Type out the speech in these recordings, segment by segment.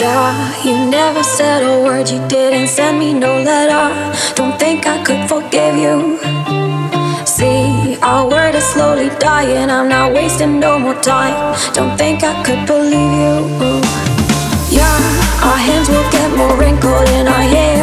Yeah, you never said a word, you didn't send me no letter. Don't think I could forgive you. See, our word is slowly dying, I'm not wasting no more time. Don't think I could believe you. Yeah, our hands will get more wrinkled and our hair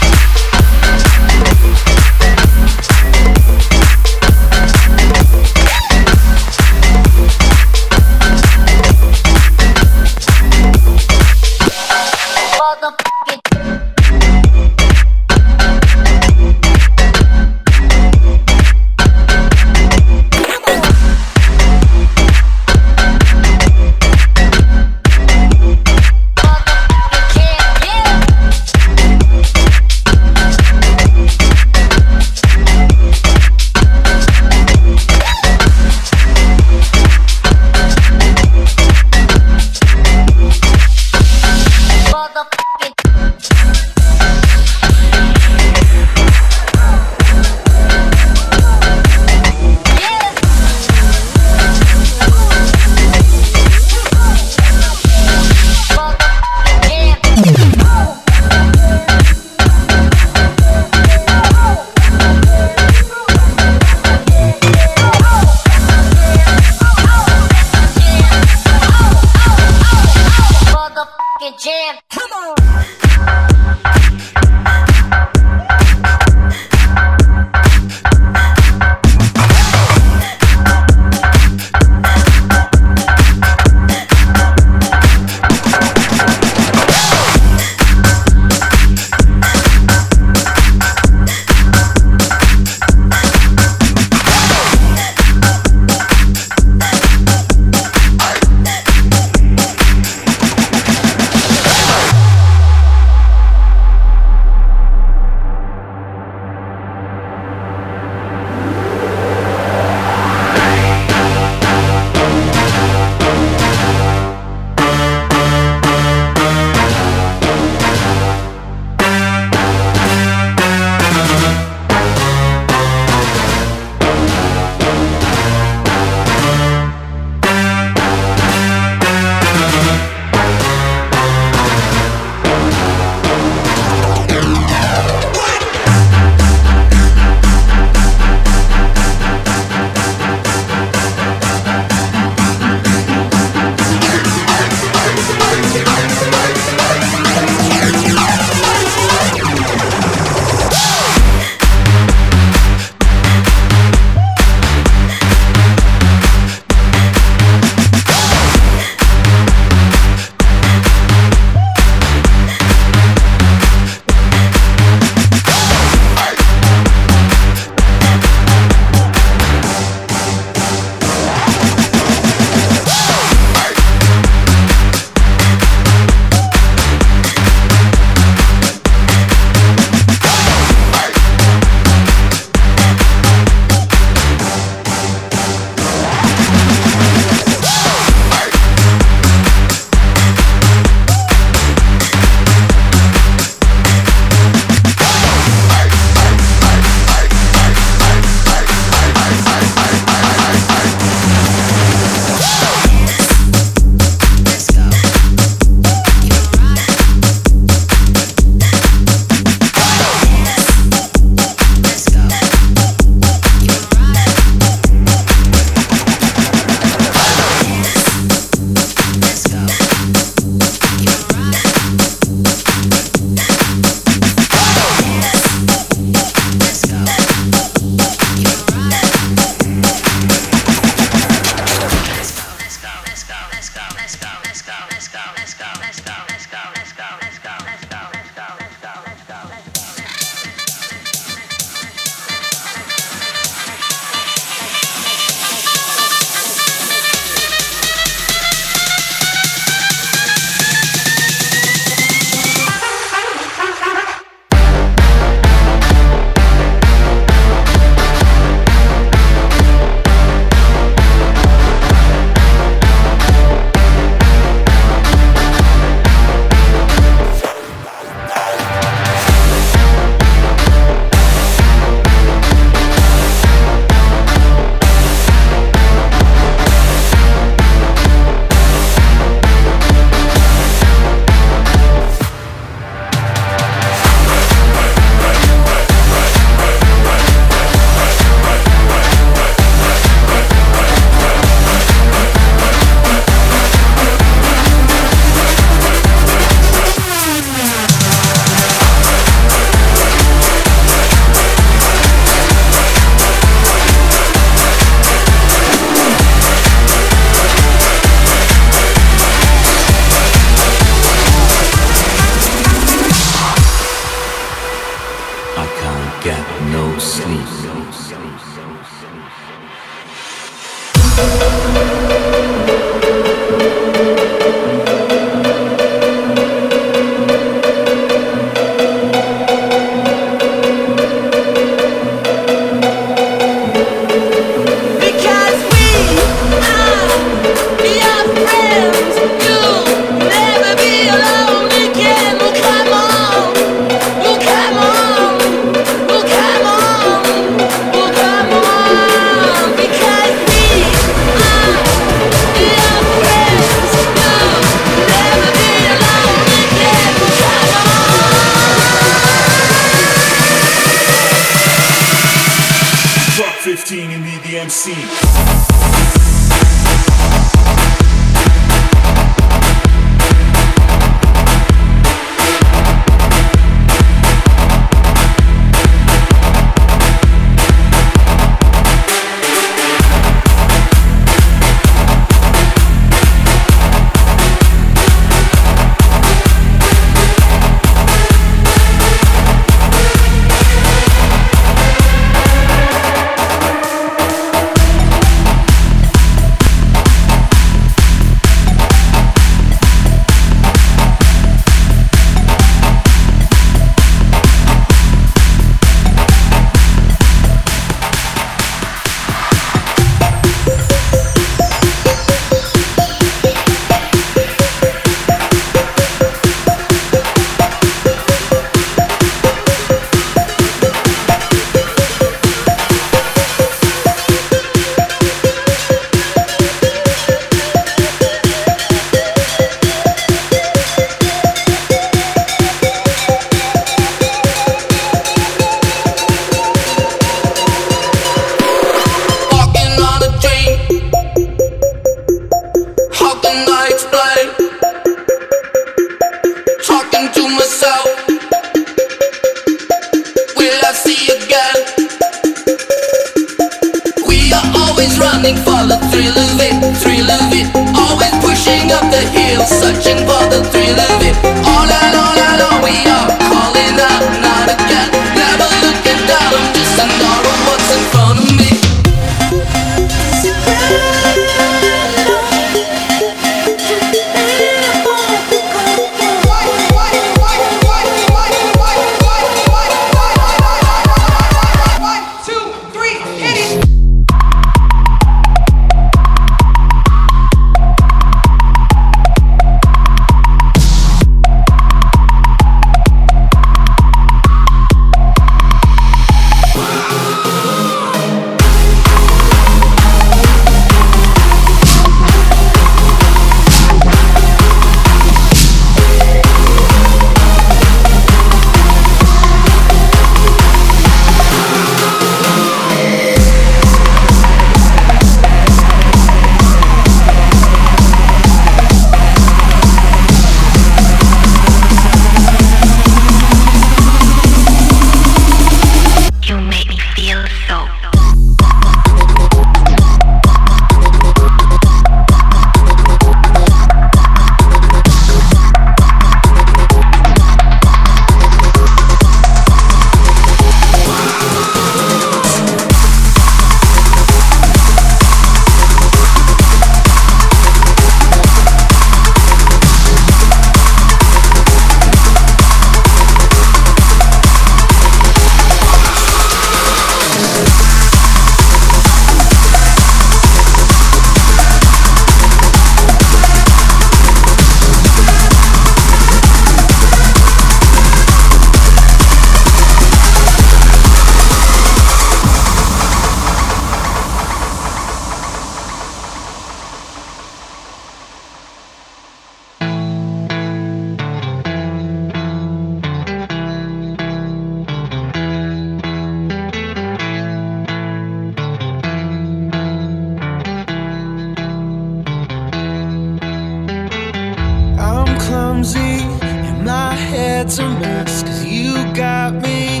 head's a mess, cause you got me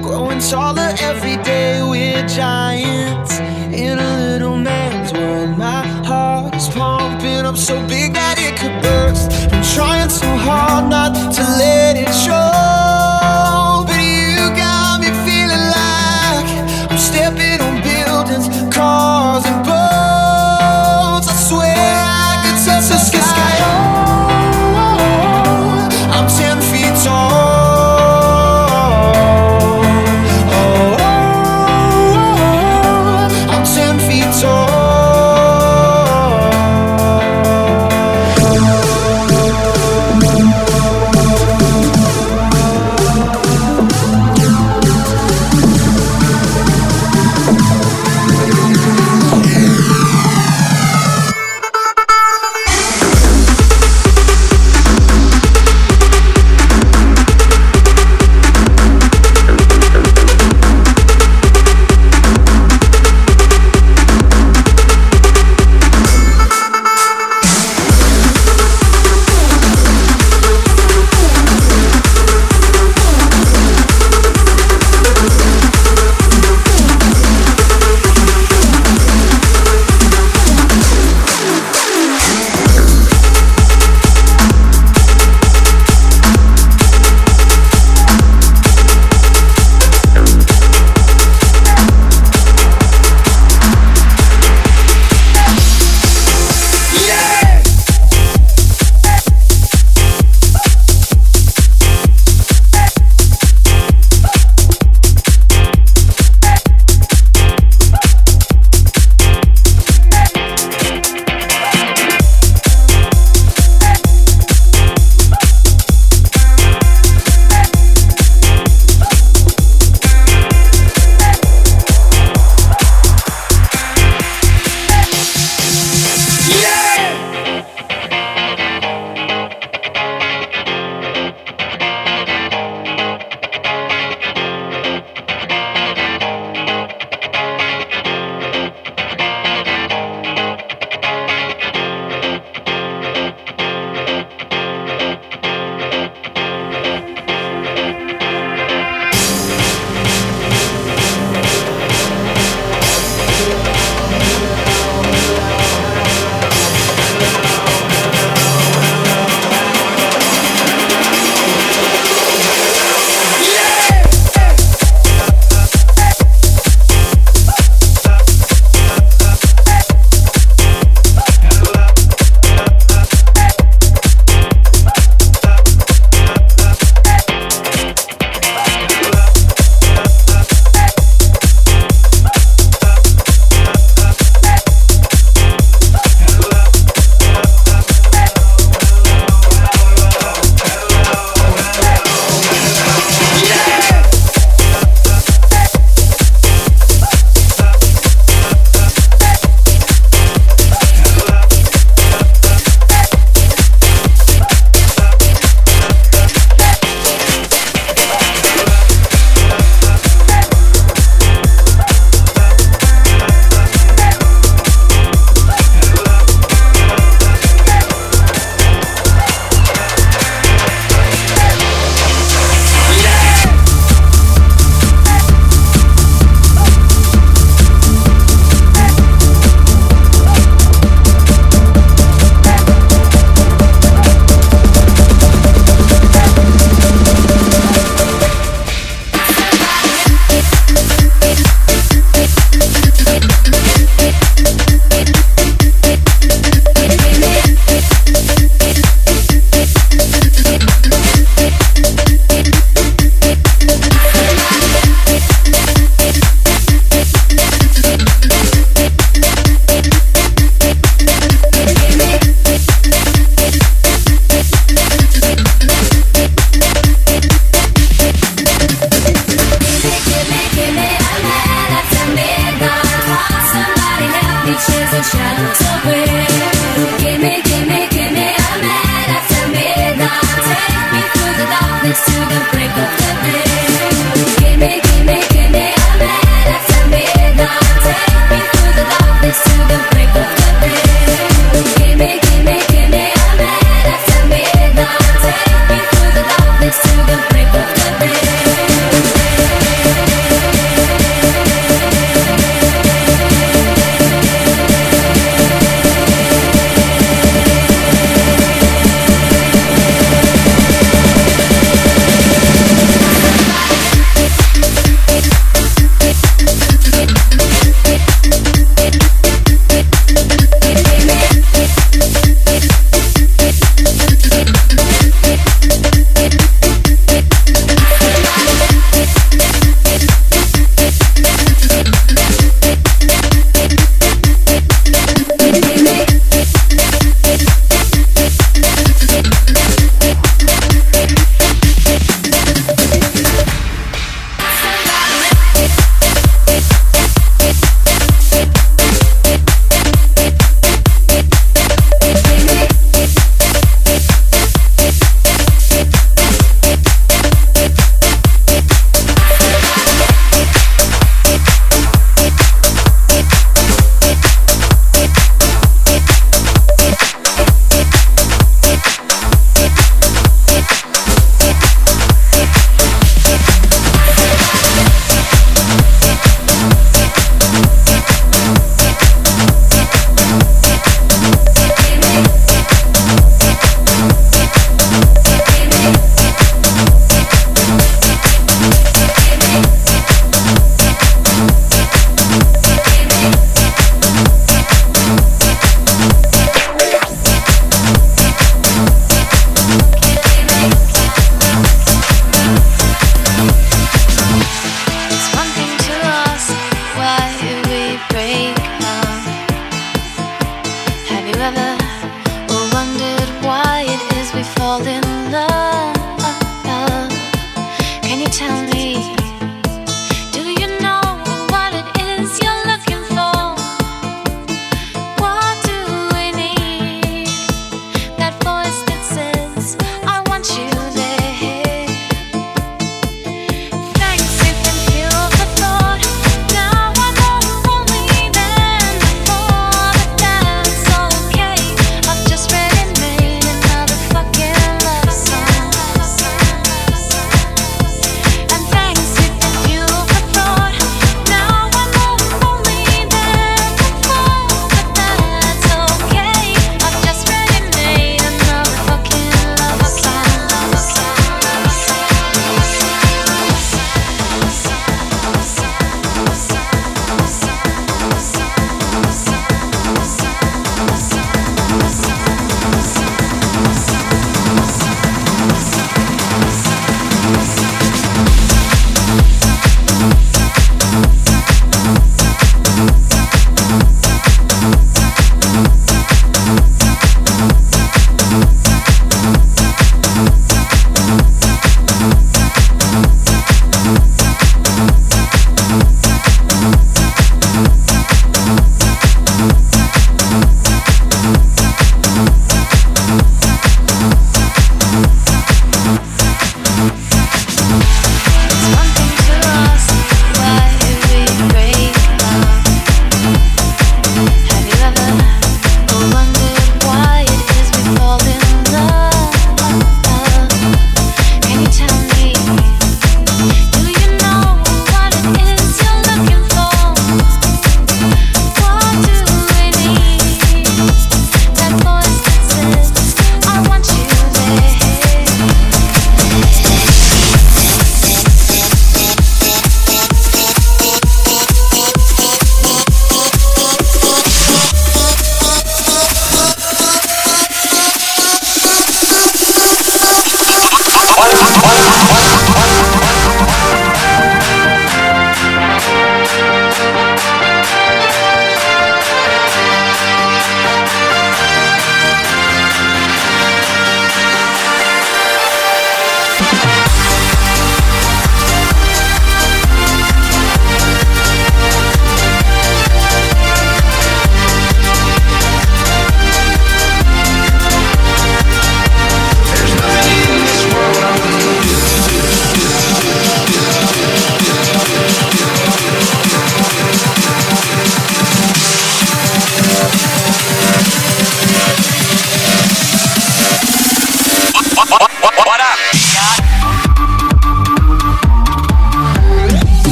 growing taller every day. We're giants in a little man's world. My heart is pumping up so big that it could burst. I'm trying so hard not to live.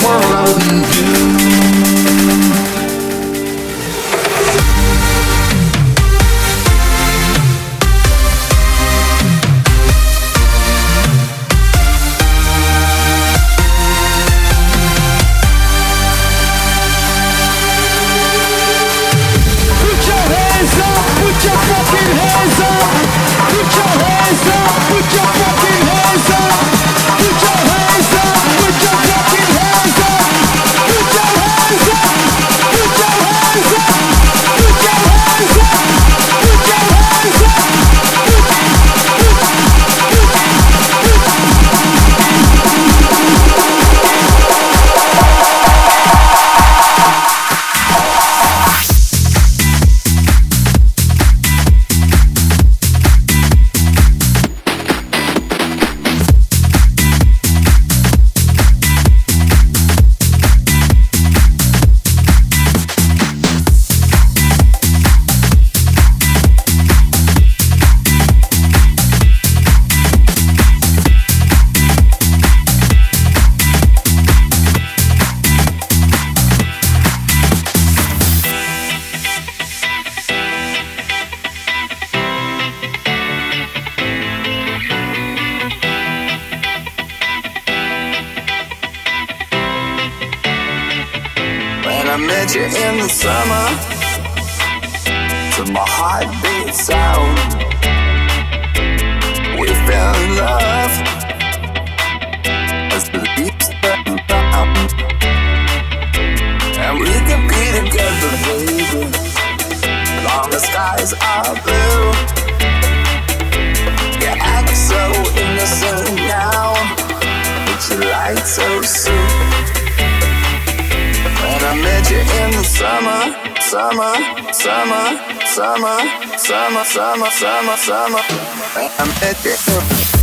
Put your in the summer to my heartbeat sound. We fell in love as the turn brown, and we can be together, baby, long the skies are blue. You act so innocent now, but you lied so soon. I met you in the summer, summer, summer, summer, summer, summer, summer, summer. I met you.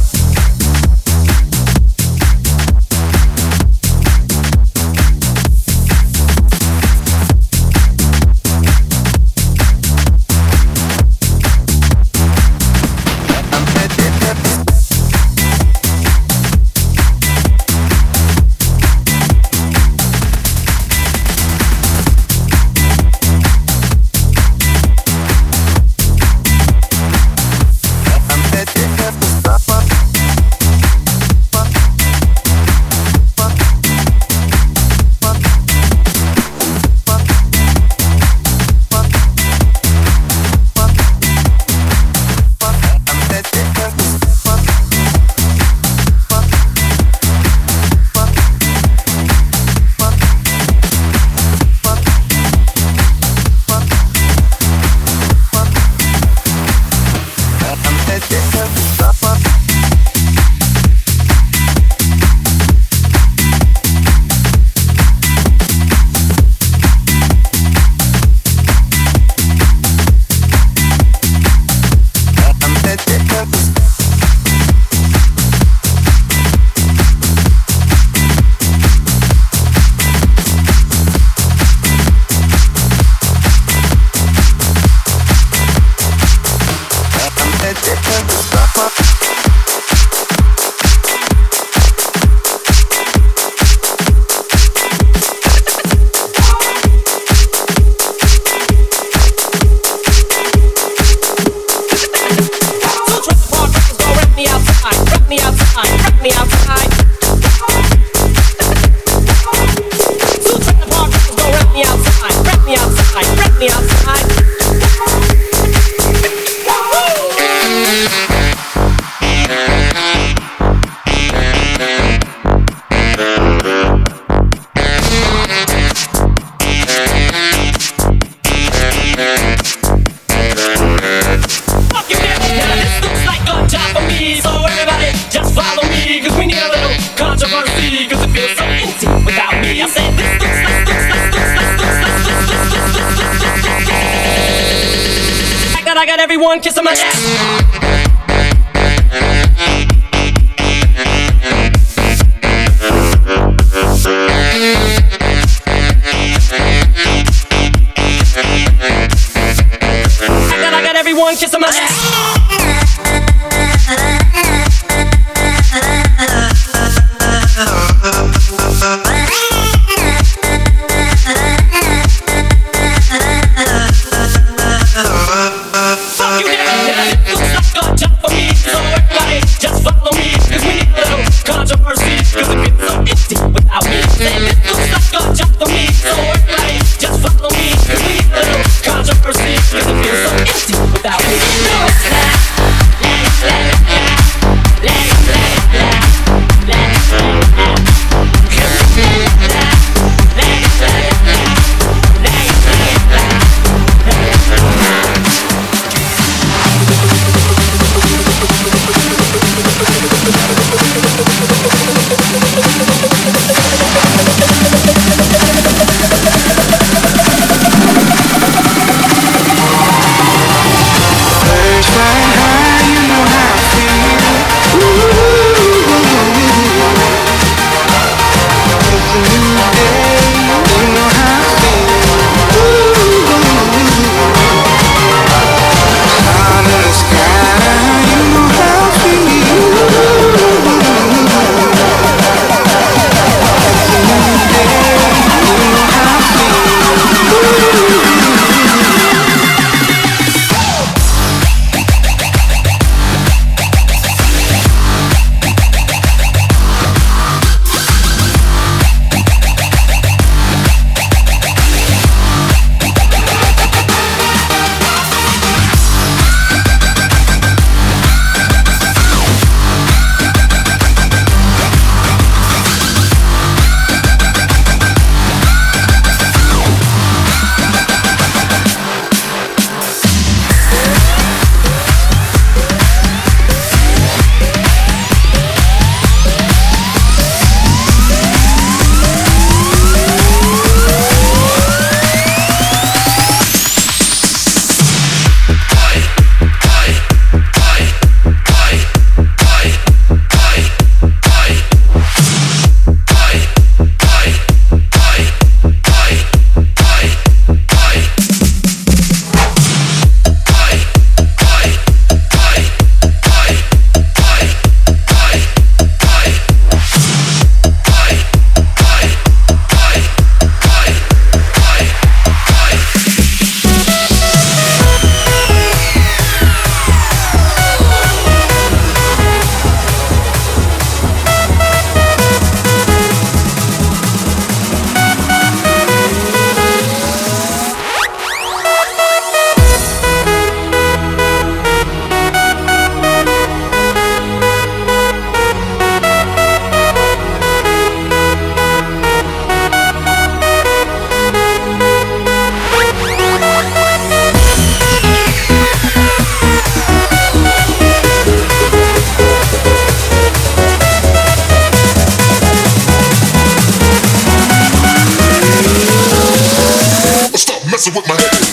Messing with my head.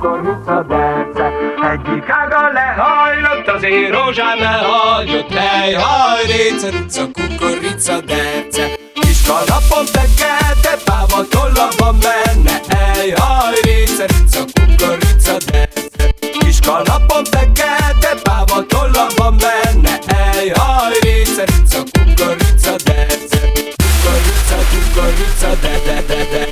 Kukorica, utca derce. Egyik ága lehajlott, az én rózsám lehagyott, hely, haj, réce, kukorica, derce. Kis kalapon tekelte, páva tollaba menne, hely, haj, réce, kukorica, derce. Kis kalapon tekelte, páva tollaba menne, hely, haj, réce, kukorica, derce. Kukorica, kukorica, de, de, de, de.